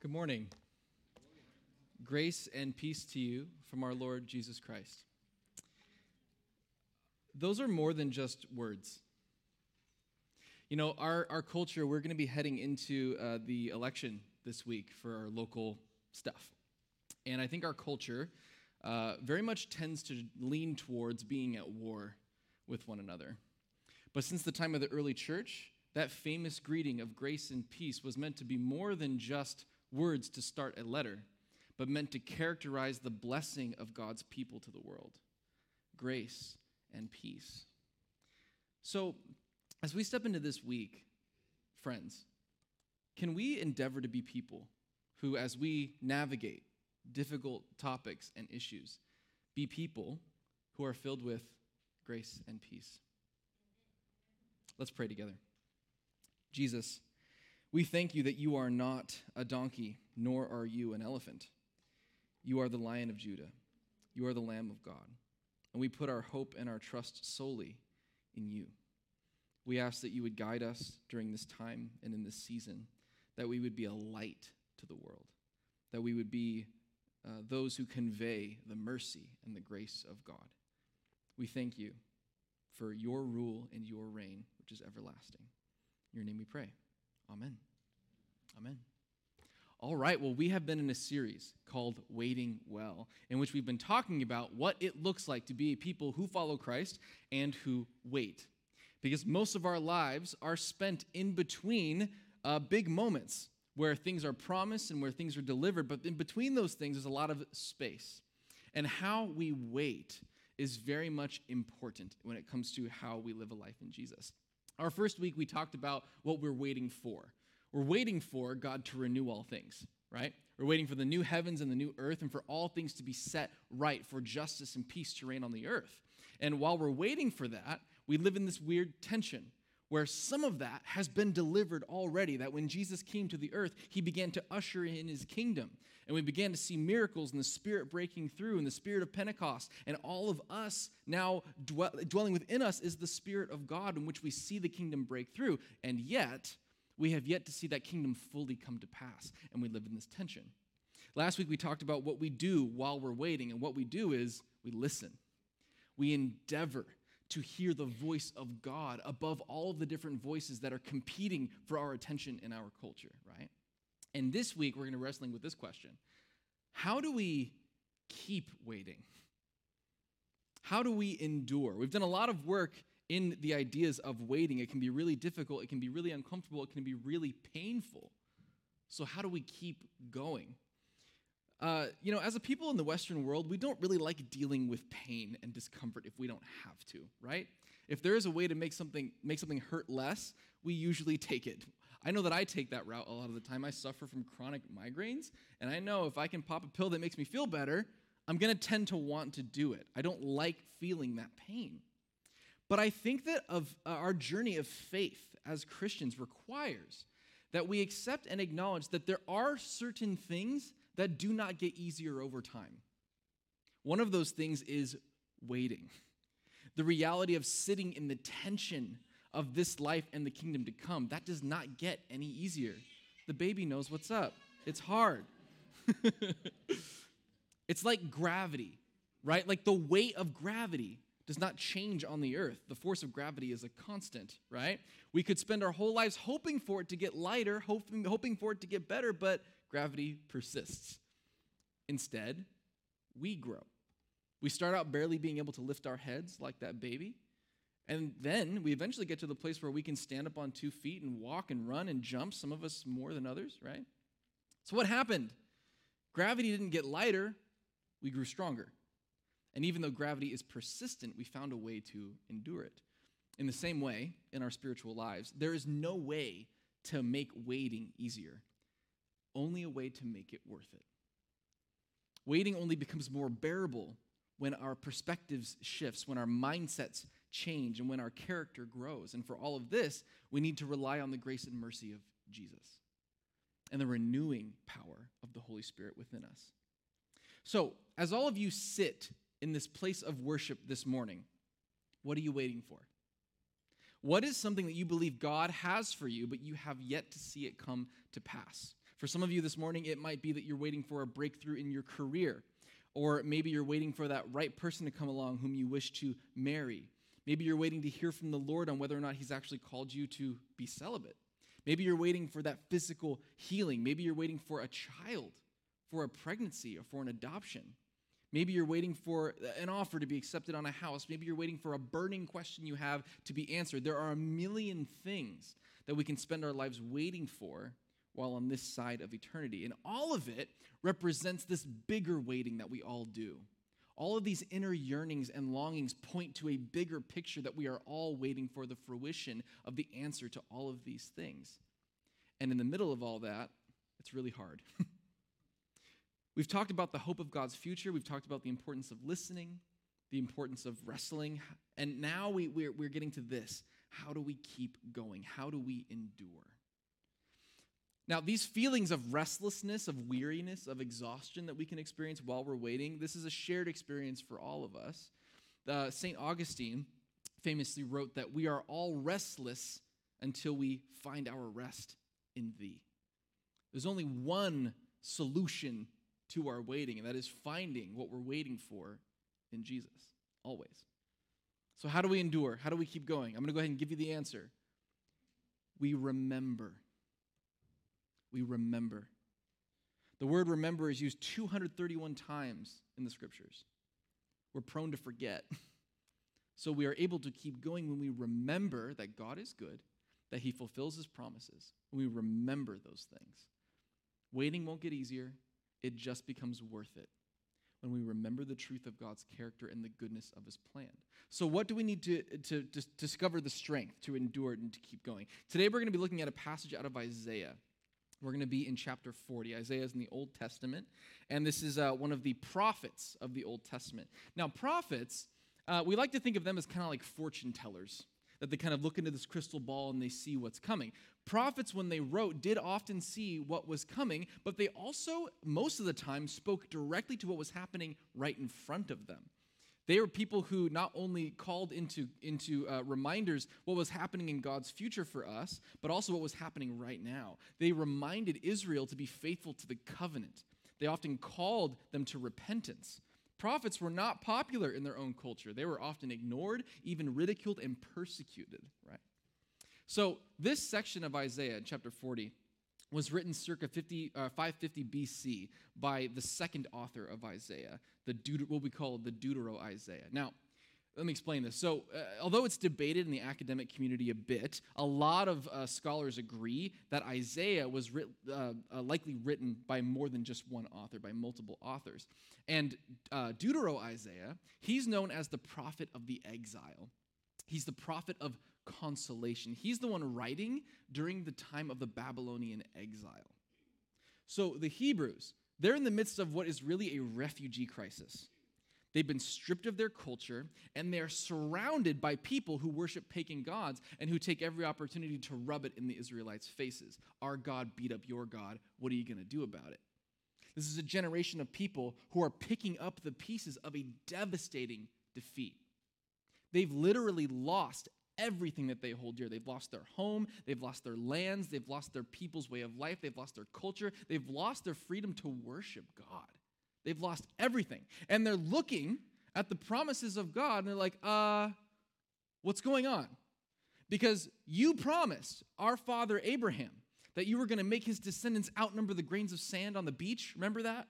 Good morning. Grace and peace to you from our Lord Jesus Christ. Those are more than just words. You know, our, our culture, we're going to be heading into uh, the election this week for our local stuff. And I think our culture uh, very much tends to lean towards being at war with one another. But since the time of the early church, that famous greeting of grace and peace was meant to be more than just words to start a letter, but meant to characterize the blessing of God's people to the world grace and peace. So, as we step into this week, friends, can we endeavor to be people who, as we navigate difficult topics and issues, be people who are filled with grace and peace? Let's pray together. Jesus, we thank you that you are not a donkey, nor are you an elephant. You are the lion of Judah. You are the Lamb of God. And we put our hope and our trust solely in you. We ask that you would guide us during this time and in this season, that we would be a light to the world, that we would be uh, those who convey the mercy and the grace of God. We thank you for your rule and your reign, which is everlasting. In your name we pray. Amen. Amen. All right, well, we have been in a series called Waiting Well, in which we've been talking about what it looks like to be people who follow Christ and who wait. Because most of our lives are spent in between uh, big moments where things are promised and where things are delivered, but in between those things, there's a lot of space. And how we wait is very much important when it comes to how we live a life in Jesus. Our first week, we talked about what we're waiting for. We're waiting for God to renew all things, right? We're waiting for the new heavens and the new earth and for all things to be set right, for justice and peace to reign on the earth. And while we're waiting for that, we live in this weird tension where some of that has been delivered already. That when Jesus came to the earth, he began to usher in his kingdom. And we began to see miracles and the Spirit breaking through and the Spirit of Pentecost. And all of us now dwell, dwelling within us is the Spirit of God in which we see the kingdom break through. And yet, we have yet to see that kingdom fully come to pass. And we live in this tension. Last week, we talked about what we do while we're waiting. And what we do is we listen, we endeavor to hear the voice of God above all of the different voices that are competing for our attention in our culture, right? And this week, we're going to be wrestling with this question How do we keep waiting? How do we endure? We've done a lot of work in the ideas of waiting. It can be really difficult, it can be really uncomfortable, it can be really painful. So, how do we keep going? Uh, you know, as a people in the Western world, we don't really like dealing with pain and discomfort if we don't have to, right? If there is a way to make something make something hurt less, we usually take it. I know that I take that route a lot of the time. I suffer from chronic migraines, and I know if I can pop a pill that makes me feel better, I'm going to tend to want to do it. I don't like feeling that pain. But I think that of uh, our journey of faith as Christians requires that we accept and acknowledge that there are certain things that do not get easier over time. One of those things is waiting. The reality of sitting in the tension of this life and the kingdom to come, that does not get any easier. The baby knows what's up. It's hard. it's like gravity, right? Like the weight of gravity does not change on the earth. The force of gravity is a constant, right? We could spend our whole lives hoping for it to get lighter, hoping, hoping for it to get better, but gravity persists. Instead, we grow. We start out barely being able to lift our heads like that baby. And then we eventually get to the place where we can stand up on two feet and walk and run and jump, some of us more than others, right? So, what happened? Gravity didn't get lighter, we grew stronger. And even though gravity is persistent, we found a way to endure it. In the same way, in our spiritual lives, there is no way to make waiting easier only a way to make it worth it. Waiting only becomes more bearable when our perspectives shifts, when our mindsets change, and when our character grows. And for all of this, we need to rely on the grace and mercy of Jesus and the renewing power of the Holy Spirit within us. So, as all of you sit in this place of worship this morning, what are you waiting for? What is something that you believe God has for you, but you have yet to see it come to pass? For some of you this morning, it might be that you're waiting for a breakthrough in your career, or maybe you're waiting for that right person to come along whom you wish to marry. Maybe you're waiting to hear from the Lord on whether or not He's actually called you to be celibate. Maybe you're waiting for that physical healing. Maybe you're waiting for a child, for a pregnancy, or for an adoption. Maybe you're waiting for an offer to be accepted on a house. Maybe you're waiting for a burning question you have to be answered. There are a million things that we can spend our lives waiting for while on this side of eternity. And all of it represents this bigger waiting that we all do. All of these inner yearnings and longings point to a bigger picture that we are all waiting for the fruition of the answer to all of these things. And in the middle of all that, it's really hard. We've talked about the hope of God's future. We've talked about the importance of listening, the importance of wrestling. And now we, we're, we're getting to this. How do we keep going? How do we endure? Now, these feelings of restlessness, of weariness, of exhaustion that we can experience while we're waiting, this is a shared experience for all of us. Uh, St. Augustine famously wrote that we are all restless until we find our rest in thee. There's only one solution to our waiting, and that is finding what we're waiting for in Jesus, always. So, how do we endure? How do we keep going? I'm going to go ahead and give you the answer. We remember we remember. The word remember is used 231 times in the scriptures. We're prone to forget. So we are able to keep going when we remember that God is good, that He fulfills His promises, when we remember those things. Waiting won't get easier, it just becomes worth it when we remember the truth of God's character and the goodness of his plan. So, what do we need to, to, to discover the strength to endure and to keep going? Today, we're going to be looking at a passage out of Isaiah. We're going to be in chapter 40. Isaiah is in the Old Testament, and this is uh, one of the prophets of the Old Testament. Now, prophets, uh, we like to think of them as kind of like fortune tellers, that they kind of look into this crystal ball and they see what's coming. Prophets, when they wrote, did often see what was coming, but they also, most of the time, spoke directly to what was happening right in front of them. They were people who not only called into, into uh, reminders what was happening in God's future for us, but also what was happening right now. They reminded Israel to be faithful to the covenant. They often called them to repentance. Prophets were not popular in their own culture. They were often ignored, even ridiculed and persecuted, right? So, this section of Isaiah, chapter 40, was written circa 50, uh, 550 BC by the second author of Isaiah, the Deut- what we call the Deutero Isaiah. Now, let me explain this. So, uh, although it's debated in the academic community a bit, a lot of uh, scholars agree that Isaiah was writ- uh, uh likely written by more than just one author, by multiple authors. And uh, Deutero Isaiah, he's known as the prophet of the exile. He's the prophet of consolation. He's the one writing during the time of the Babylonian exile. So the Hebrews, they're in the midst of what is really a refugee crisis. They've been stripped of their culture, and they're surrounded by people who worship pagan gods and who take every opportunity to rub it in the Israelites' faces. Our God beat up your God. What are you going to do about it? This is a generation of people who are picking up the pieces of a devastating defeat. They've literally lost everything that they hold dear. They've lost their home, they've lost their lands, they've lost their people's way of life, they've lost their culture, they've lost their freedom to worship God. They've lost everything. And they're looking at the promises of God and they're like, uh, what's going on? Because you promised our father Abraham that you were going to make his descendants outnumber the grains of sand on the beach. Remember that?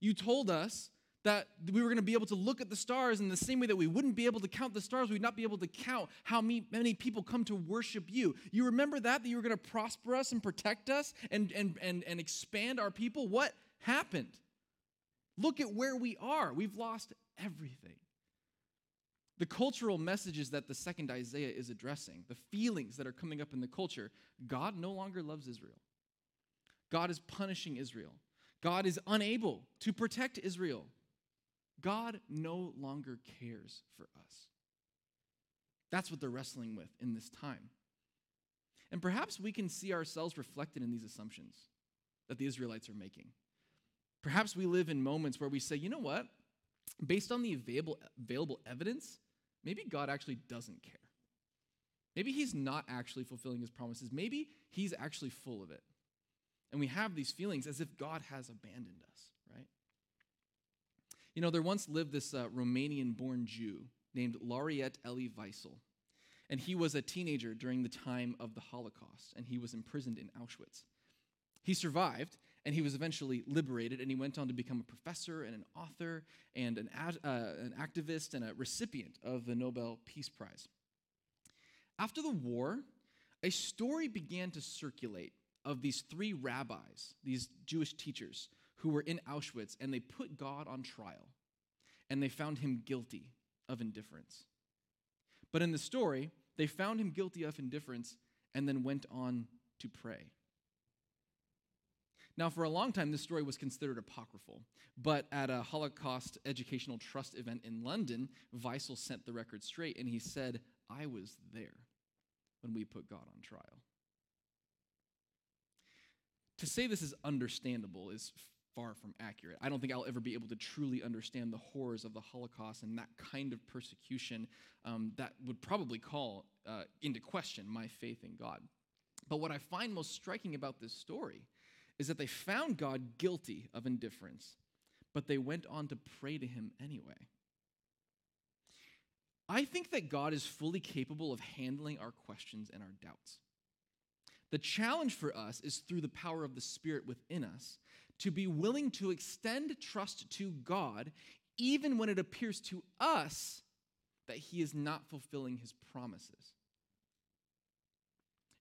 You told us that we were going to be able to look at the stars in the same way that we wouldn't be able to count the stars, we'd not be able to count how many people come to worship you. You remember that? That you were going to prosper us and protect us and, and, and, and expand our people? What happened? Look at where we are. We've lost everything. The cultural messages that the second Isaiah is addressing, the feelings that are coming up in the culture, God no longer loves Israel. God is punishing Israel. God is unable to protect Israel. God no longer cares for us. That's what they're wrestling with in this time. And perhaps we can see ourselves reflected in these assumptions that the Israelites are making. Perhaps we live in moments where we say, you know what? Based on the available, available evidence, maybe God actually doesn't care. Maybe he's not actually fulfilling his promises. Maybe he's actually full of it. And we have these feelings as if God has abandoned us, right? You know, there once lived this uh, Romanian born Jew named Laureat Elie Wiesel. And he was a teenager during the time of the Holocaust, and he was imprisoned in Auschwitz. He survived, and he was eventually liberated, and he went on to become a professor and an author and an, ad, uh, an activist and a recipient of the Nobel Peace Prize. After the war, a story began to circulate of these three rabbis, these Jewish teachers, who were in Auschwitz, and they put God on trial, and they found him guilty of indifference. But in the story, they found him guilty of indifference and then went on to pray. Now, for a long time, this story was considered apocryphal, but at a Holocaust Educational Trust event in London, Wiesel sent the record straight and he said, I was there when we put God on trial. To say this is understandable is far from accurate. I don't think I'll ever be able to truly understand the horrors of the Holocaust and that kind of persecution um, that would probably call uh, into question my faith in God. But what I find most striking about this story is that they found God guilty of indifference, but they went on to pray to him anyway. I think that God is fully capable of handling our questions and our doubts. The challenge for us is through the power of the Spirit within us to be willing to extend trust to God even when it appears to us that He is not fulfilling His promises.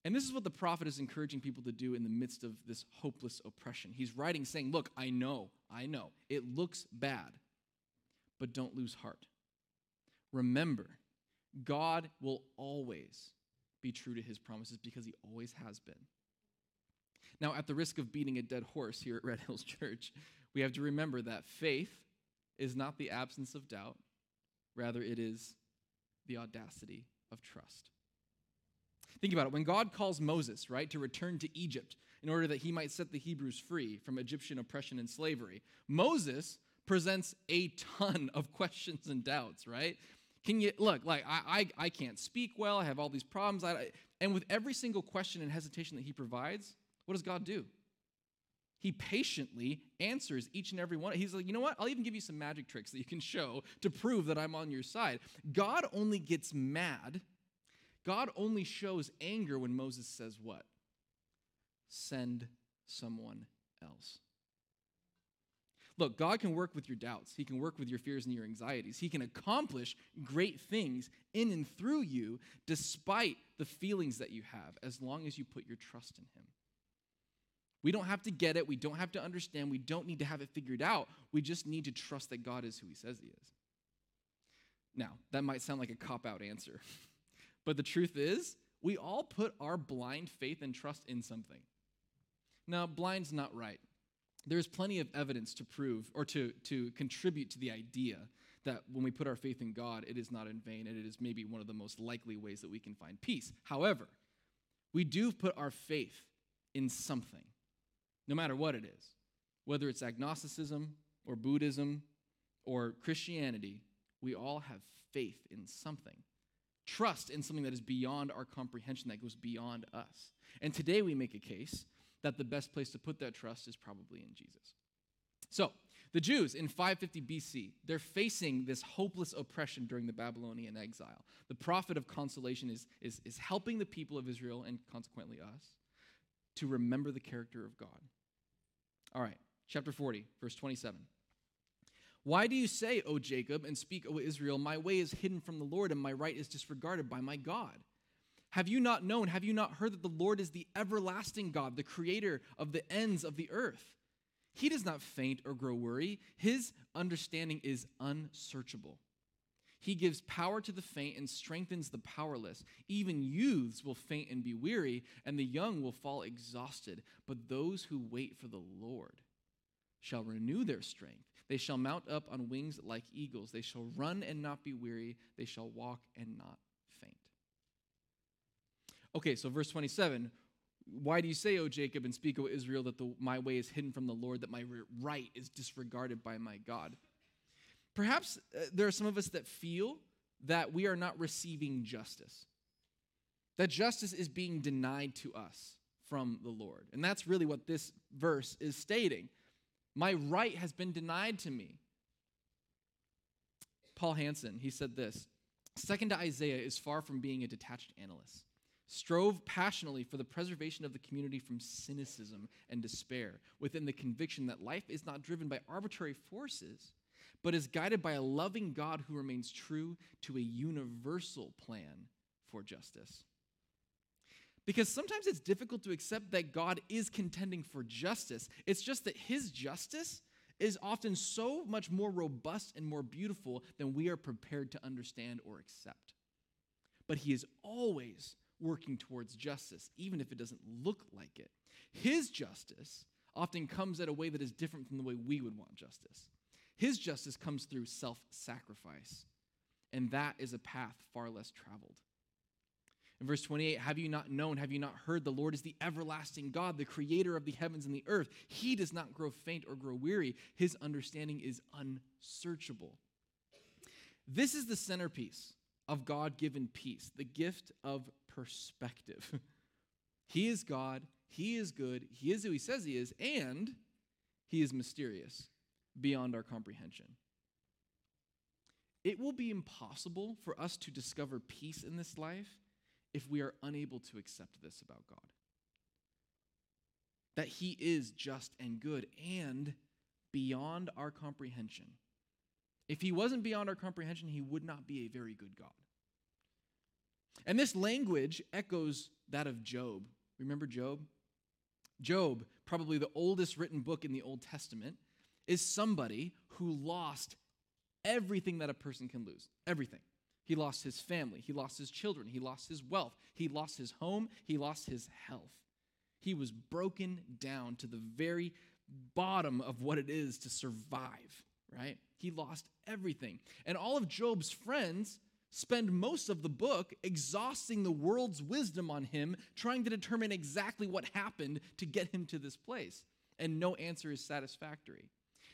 And this is what the prophet is encouraging people to do in the midst of this hopeless oppression. He's writing saying, Look, I know, I know, it looks bad, but don't lose heart. Remember, God will always be true to his promises because he always has been. Now, at the risk of beating a dead horse here at Red Hills Church, we have to remember that faith is not the absence of doubt, rather, it is the audacity of trust. Think about it. When God calls Moses, right, to return to Egypt in order that he might set the Hebrews free from Egyptian oppression and slavery, Moses presents a ton of questions and doubts, right? Can you look like I, I, I can't speak well, I have all these problems. I, and with every single question and hesitation that he provides, what does God do? He patiently answers each and every one. He's like, you know what? I'll even give you some magic tricks that you can show to prove that I'm on your side. God only gets mad God only shows anger when Moses says what? Send someone else. Look, God can work with your doubts. He can work with your fears and your anxieties. He can accomplish great things in and through you despite the feelings that you have, as long as you put your trust in Him. We don't have to get it. We don't have to understand. We don't need to have it figured out. We just need to trust that God is who He says He is. Now, that might sound like a cop out answer. But the truth is, we all put our blind faith and trust in something. Now, blind's not right. There's plenty of evidence to prove or to, to contribute to the idea that when we put our faith in God, it is not in vain and it is maybe one of the most likely ways that we can find peace. However, we do put our faith in something, no matter what it is, whether it's agnosticism or Buddhism or Christianity, we all have faith in something trust in something that is beyond our comprehension, that goes beyond us. And today we make a case that the best place to put that trust is probably in Jesus. So, the Jews in 550 BC, they're facing this hopeless oppression during the Babylonian exile. The prophet of consolation is, is, is helping the people of Israel, and consequently us, to remember the character of God. All right, chapter 40, verse 27. Why do you say, O Jacob, and speak, O Israel, my way is hidden from the Lord, and my right is disregarded by my God? Have you not known, have you not heard that the Lord is the everlasting God, the creator of the ends of the earth? He does not faint or grow weary, his understanding is unsearchable. He gives power to the faint and strengthens the powerless. Even youths will faint and be weary, and the young will fall exhausted. But those who wait for the Lord shall renew their strength. They shall mount up on wings like eagles. They shall run and not be weary. They shall walk and not faint. Okay, so verse 27 Why do you say, O Jacob, and speak, O Israel, that the, my way is hidden from the Lord, that my right is disregarded by my God? Perhaps uh, there are some of us that feel that we are not receiving justice, that justice is being denied to us from the Lord. And that's really what this verse is stating. My right has been denied to me. Paul Hanson, he said this Second to Isaiah is far from being a detached analyst. Strove passionately for the preservation of the community from cynicism and despair, within the conviction that life is not driven by arbitrary forces, but is guided by a loving God who remains true to a universal plan for justice. Because sometimes it's difficult to accept that God is contending for justice. It's just that his justice is often so much more robust and more beautiful than we are prepared to understand or accept. But he is always working towards justice, even if it doesn't look like it. His justice often comes at a way that is different from the way we would want justice. His justice comes through self sacrifice, and that is a path far less traveled. In verse 28, have you not known, have you not heard? The Lord is the everlasting God, the creator of the heavens and the earth. He does not grow faint or grow weary, his understanding is unsearchable. This is the centerpiece of God given peace, the gift of perspective. he is God, He is good, He is who He says He is, and He is mysterious beyond our comprehension. It will be impossible for us to discover peace in this life if we are unable to accept this about God. That He is just and good and beyond our comprehension. If He wasn't beyond our comprehension, He would not be a very good God. And this language echoes that of Job. Remember Job? Job, probably the oldest written book in the Old Testament, is somebody who lost everything that a person can lose. Everything. He lost his family, he lost his children, he lost his wealth, he lost his home, he lost his health. He was broken down to the very bottom of what it is to survive, right? He lost everything. And all of Job's friends spend most of the book exhausting the world's wisdom on him, trying to determine exactly what happened to get him to this place. And no answer is satisfactory.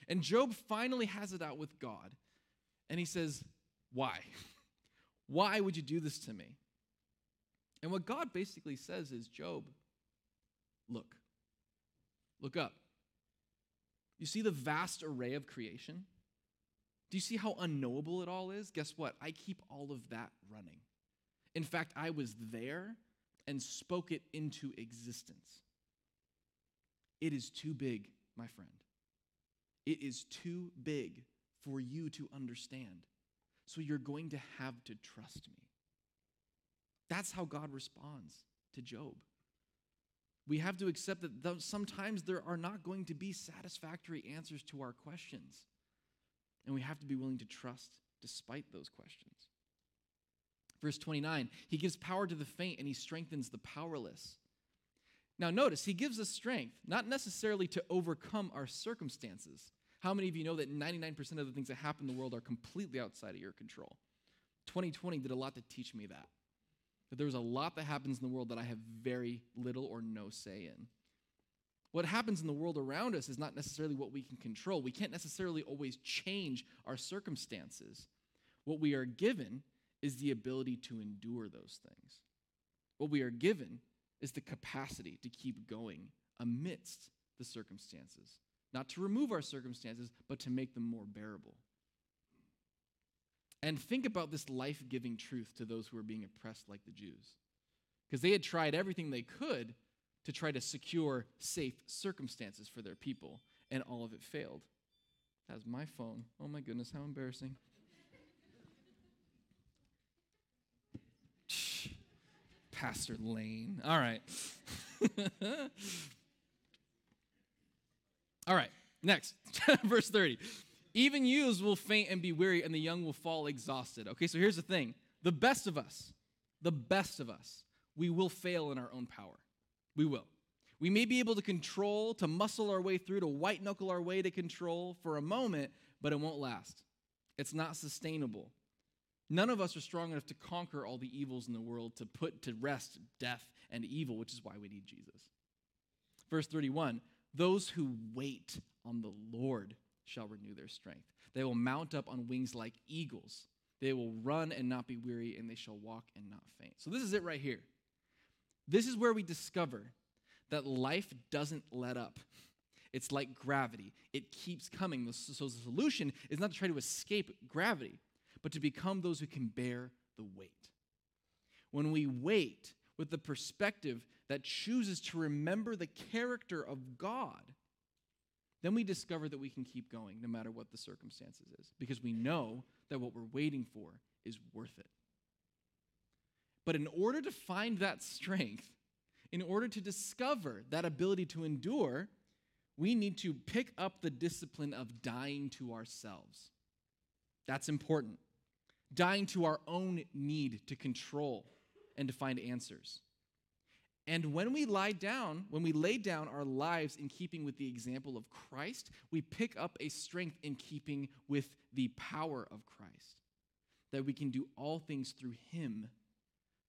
And Job finally has it out with God. And he says, Why? Why would you do this to me? And what God basically says is, Job, look, look up. You see the vast array of creation? Do you see how unknowable it all is? Guess what? I keep all of that running. In fact, I was there and spoke it into existence. It is too big, my friend. It is too big for you to understand. So you're going to have to trust me. That's how God responds to Job. We have to accept that sometimes there are not going to be satisfactory answers to our questions. And we have to be willing to trust despite those questions. Verse 29 He gives power to the faint and he strengthens the powerless. Now, notice, he gives us strength, not necessarily to overcome our circumstances. How many of you know that 99% of the things that happen in the world are completely outside of your control? 2020 did a lot to teach me that. That there's a lot that happens in the world that I have very little or no say in. What happens in the world around us is not necessarily what we can control. We can't necessarily always change our circumstances. What we are given is the ability to endure those things. What we are given is the capacity to keep going amidst the circumstances not to remove our circumstances, but to make them more bearable. And think about this life giving truth to those who are being oppressed, like the Jews. Because they had tried everything they could to try to secure safe circumstances for their people, and all of it failed. That's my phone. Oh my goodness, how embarrassing. Pastor Lane. All right. All right, next, verse 30. Even youths will faint and be weary, and the young will fall exhausted. Okay, so here's the thing the best of us, the best of us, we will fail in our own power. We will. We may be able to control, to muscle our way through, to white knuckle our way to control for a moment, but it won't last. It's not sustainable. None of us are strong enough to conquer all the evils in the world, to put to rest death and evil, which is why we need Jesus. Verse 31 those who wait on the Lord shall renew their strength. They will mount up on wings like eagles. They will run and not be weary, and they shall walk and not faint. So, this is it right here. This is where we discover that life doesn't let up. It's like gravity, it keeps coming. So the solution is not to try to escape gravity, but to become those who can bear the weight. When we wait with the perspective that chooses to remember the character of God, then we discover that we can keep going no matter what the circumstances is because we know that what we're waiting for is worth it. But in order to find that strength, in order to discover that ability to endure, we need to pick up the discipline of dying to ourselves. That's important. Dying to our own need to control and to find answers. And when we lie down, when we lay down our lives in keeping with the example of Christ, we pick up a strength in keeping with the power of Christ. That we can do all things through Him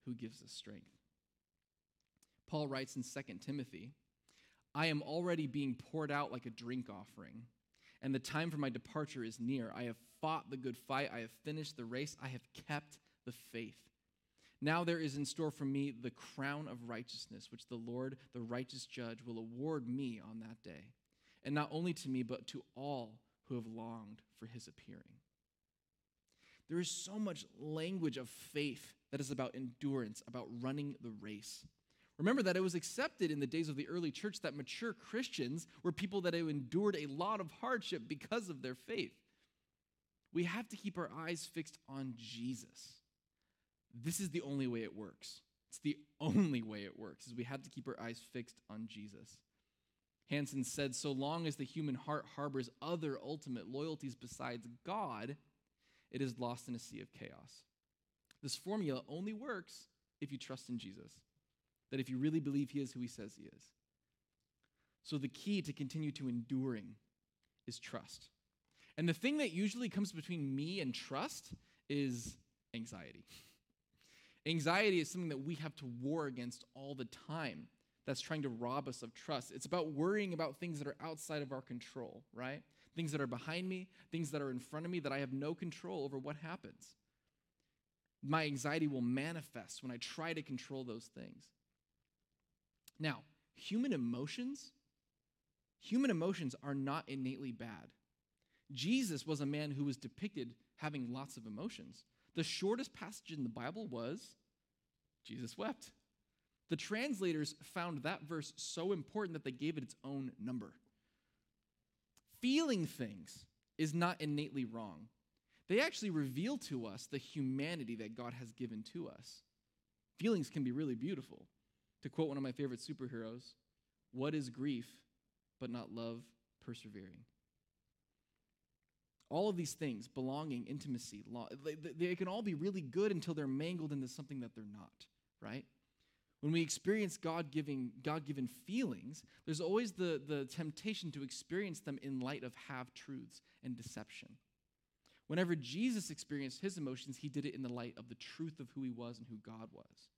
who gives us strength. Paul writes in 2 Timothy I am already being poured out like a drink offering, and the time for my departure is near. I have fought the good fight, I have finished the race, I have kept the faith. Now there is in store for me the crown of righteousness, which the Lord, the righteous judge, will award me on that day. And not only to me, but to all who have longed for his appearing. There is so much language of faith that is about endurance, about running the race. Remember that it was accepted in the days of the early church that mature Christians were people that have endured a lot of hardship because of their faith. We have to keep our eyes fixed on Jesus. This is the only way it works. It's the only way it works, is we have to keep our eyes fixed on Jesus. Hanson said, so long as the human heart harbors other ultimate loyalties besides God, it is lost in a sea of chaos. This formula only works if you trust in Jesus, that if you really believe he is who he says he is. So the key to continue to enduring is trust. And the thing that usually comes between me and trust is anxiety. Anxiety is something that we have to war against all the time that's trying to rob us of trust. It's about worrying about things that are outside of our control, right? Things that are behind me, things that are in front of me that I have no control over what happens. My anxiety will manifest when I try to control those things. Now, human emotions, human emotions are not innately bad. Jesus was a man who was depicted having lots of emotions. The shortest passage in the Bible was Jesus wept. The translators found that verse so important that they gave it its own number. Feeling things is not innately wrong. They actually reveal to us the humanity that God has given to us. Feelings can be really beautiful. To quote one of my favorite superheroes, what is grief but not love persevering? All of these things, belonging, intimacy, law, they, they can all be really good until they're mangled into something that they're not, right? When we experience God giving God given feelings, there's always the, the temptation to experience them in light of half truths and deception. Whenever Jesus experienced his emotions, he did it in the light of the truth of who he was and who God was.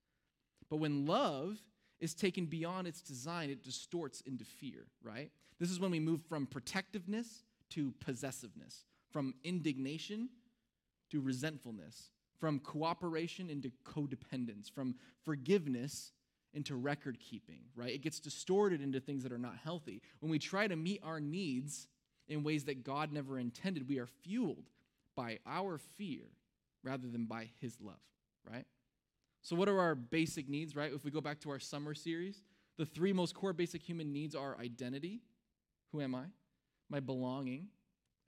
But when love is taken beyond its design, it distorts into fear, right? This is when we move from protectiveness to possessiveness, from indignation to resentfulness, from cooperation into codependence, from forgiveness into record keeping, right? It gets distorted into things that are not healthy. When we try to meet our needs in ways that God never intended, we are fueled by our fear rather than by His love, right? So, what are our basic needs, right? If we go back to our summer series, the three most core basic human needs are identity who am I? My belonging,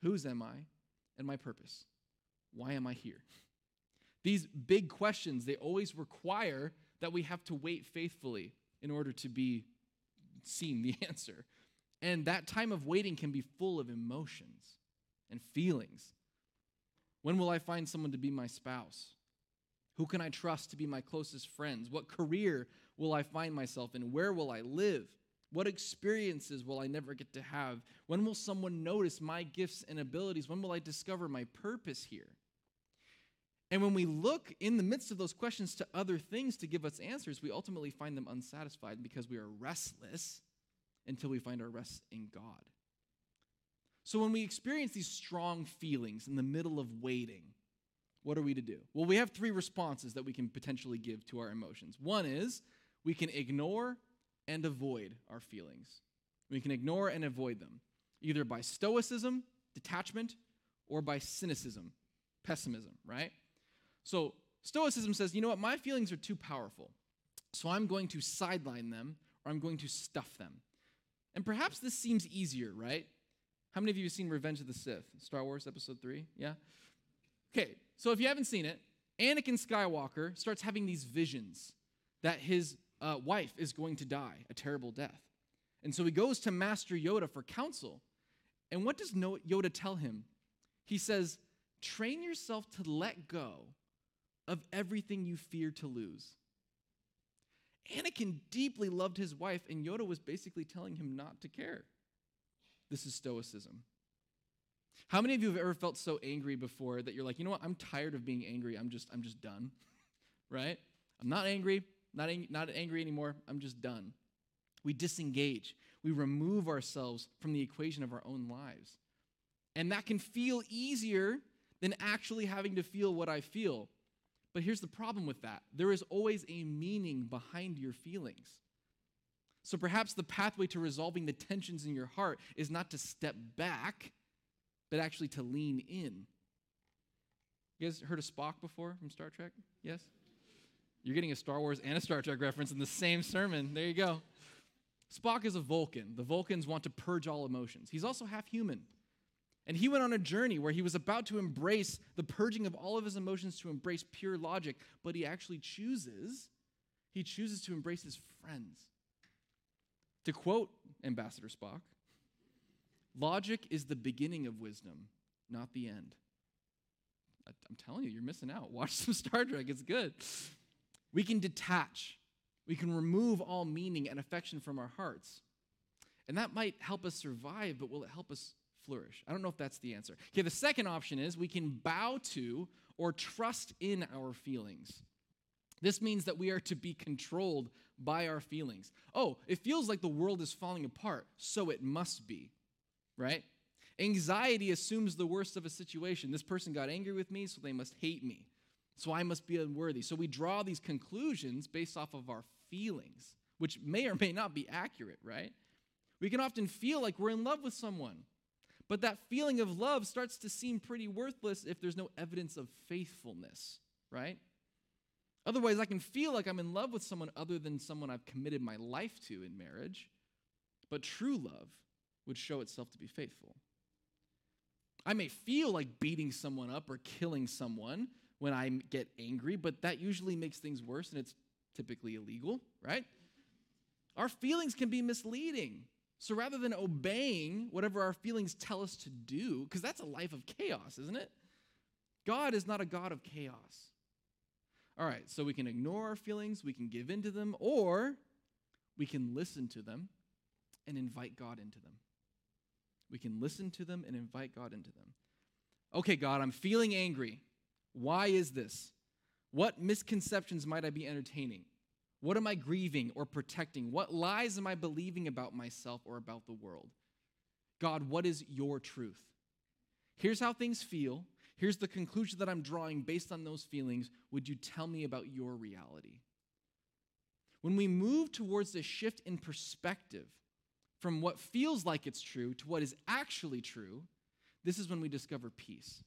whose am I? And my purpose. Why am I here? These big questions, they always require that we have to wait faithfully in order to be seen the answer. And that time of waiting can be full of emotions and feelings. When will I find someone to be my spouse? Who can I trust to be my closest friends? What career will I find myself in? Where will I live? What experiences will I never get to have? When will someone notice my gifts and abilities? When will I discover my purpose here? And when we look in the midst of those questions to other things to give us answers, we ultimately find them unsatisfied because we are restless until we find our rest in God. So when we experience these strong feelings in the middle of waiting, what are we to do? Well, we have three responses that we can potentially give to our emotions. One is we can ignore and avoid our feelings. We can ignore and avoid them, either by stoicism, detachment, or by cynicism, pessimism, right? So, stoicism says, you know what, my feelings are too powerful. So I'm going to sideline them or I'm going to stuff them. And perhaps this seems easier, right? How many of you have seen Revenge of the Sith, Star Wars Episode 3? Yeah? Okay, so if you haven't seen it, Anakin Skywalker starts having these visions that his uh, wife is going to die a terrible death. And so he goes to Master Yoda for counsel. And what does Yoda tell him? He says, Train yourself to let go of everything you fear to lose. Anakin deeply loved his wife, and Yoda was basically telling him not to care. This is Stoicism. How many of you have ever felt so angry before that you're like, you know what, I'm tired of being angry. I'm just, I'm just done. right? I'm not angry, not, ang- not angry anymore. I'm just done. We disengage. We remove ourselves from the equation of our own lives. And that can feel easier than actually having to feel what I feel. But here's the problem with that there is always a meaning behind your feelings. So perhaps the pathway to resolving the tensions in your heart is not to step back, but actually to lean in. You guys heard of Spock before from Star Trek? Yes? You're getting a Star Wars and a Star Trek reference in the same sermon. There you go. Spock is a Vulcan. The Vulcans want to purge all emotions. He's also half human. And he went on a journey where he was about to embrace the purging of all of his emotions to embrace pure logic, but he actually chooses, he chooses to embrace his friends. To quote Ambassador Spock, logic is the beginning of wisdom, not the end. I'm telling you, you're missing out. Watch some Star Trek, it's good. We can detach, we can remove all meaning and affection from our hearts. And that might help us survive, but will it help us flourish? I don't know if that's the answer. Okay, the second option is we can bow to or trust in our feelings. This means that we are to be controlled by our feelings. Oh, it feels like the world is falling apart, so it must be, right? Anxiety assumes the worst of a situation. This person got angry with me, so they must hate me. So I must be unworthy. So we draw these conclusions based off of our feelings, which may or may not be accurate, right? We can often feel like we're in love with someone. But that feeling of love starts to seem pretty worthless if there's no evidence of faithfulness, right? Otherwise, I can feel like I'm in love with someone other than someone I've committed my life to in marriage. But true love would show itself to be faithful. I may feel like beating someone up or killing someone when I get angry, but that usually makes things worse and it's typically illegal, right? Our feelings can be misleading. So rather than obeying whatever our feelings tell us to do, because that's a life of chaos, isn't it? God is not a God of chaos. All right, so we can ignore our feelings, we can give in to them, or we can listen to them and invite God into them. We can listen to them and invite God into them. Okay, God, I'm feeling angry. Why is this? What misconceptions might I be entertaining? What am I grieving or protecting? What lies am I believing about myself or about the world? God, what is your truth? Here's how things feel. Here's the conclusion that I'm drawing based on those feelings. Would you tell me about your reality? When we move towards a shift in perspective from what feels like it's true to what is actually true, this is when we discover peace.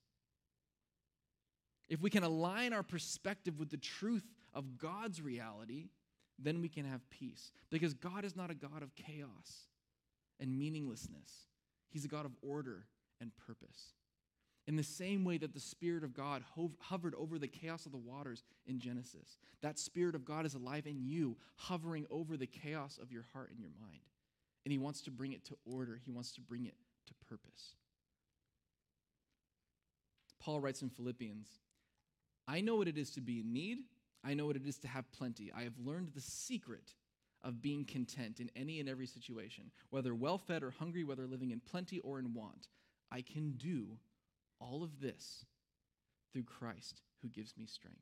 If we can align our perspective with the truth of God's reality, then we can have peace. Because God is not a God of chaos and meaninglessness, He's a God of order and purpose. In the same way that the Spirit of God hov- hovered over the chaos of the waters in Genesis, that Spirit of God is alive in you, hovering over the chaos of your heart and your mind. And He wants to bring it to order, He wants to bring it to purpose. Paul writes in Philippians I know what it is to be in need I know what it is to have plenty. I have learned the secret of being content in any and every situation, whether well fed or hungry, whether living in plenty or in want. I can do all of this through Christ who gives me strength.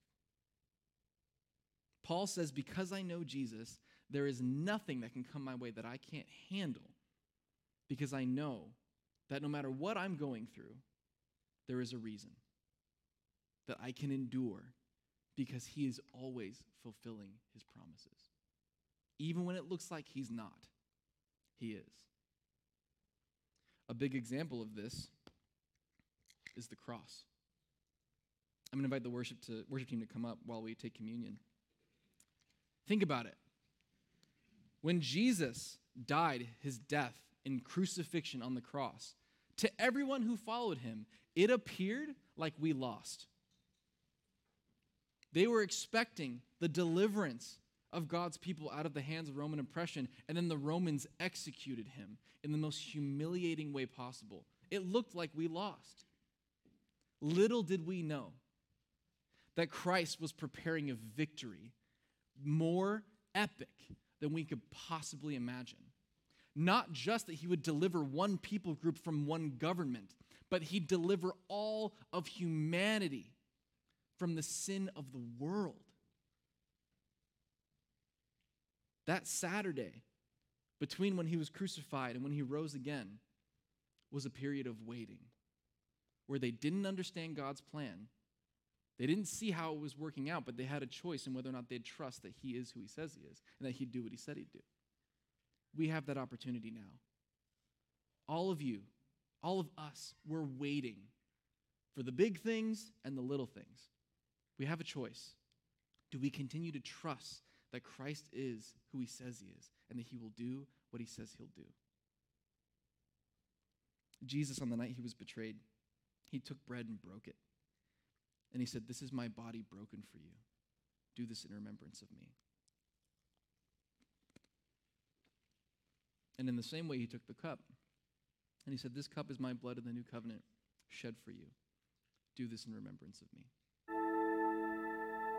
Paul says, Because I know Jesus, there is nothing that can come my way that I can't handle, because I know that no matter what I'm going through, there is a reason that I can endure because he is always fulfilling his promises. even when it looks like he's not. He is. A big example of this is the cross. I'm going to invite the worship, to, worship team to come up while we take communion. Think about it. When Jesus died his death in crucifixion on the cross, to everyone who followed him, it appeared like we lost. They were expecting the deliverance of God's people out of the hands of Roman oppression, and then the Romans executed him in the most humiliating way possible. It looked like we lost. Little did we know that Christ was preparing a victory more epic than we could possibly imagine. Not just that he would deliver one people group from one government, but he'd deliver all of humanity from the sin of the world. That Saturday, between when he was crucified and when he rose again, was a period of waiting where they didn't understand God's plan. They didn't see how it was working out, but they had a choice in whether or not they'd trust that he is who he says he is and that he'd do what he said he'd do. We have that opportunity now. All of you, all of us, we're waiting for the big things and the little things. We have a choice. Do we continue to trust that Christ is who he says he is and that he will do what he says he'll do. Jesus, on the night he was betrayed, he took bread and broke it. And he said, This is my body broken for you. Do this in remembrance of me. And in the same way, he took the cup. And he said, This cup is my blood of the new covenant, shed for you. Do this in remembrance of me.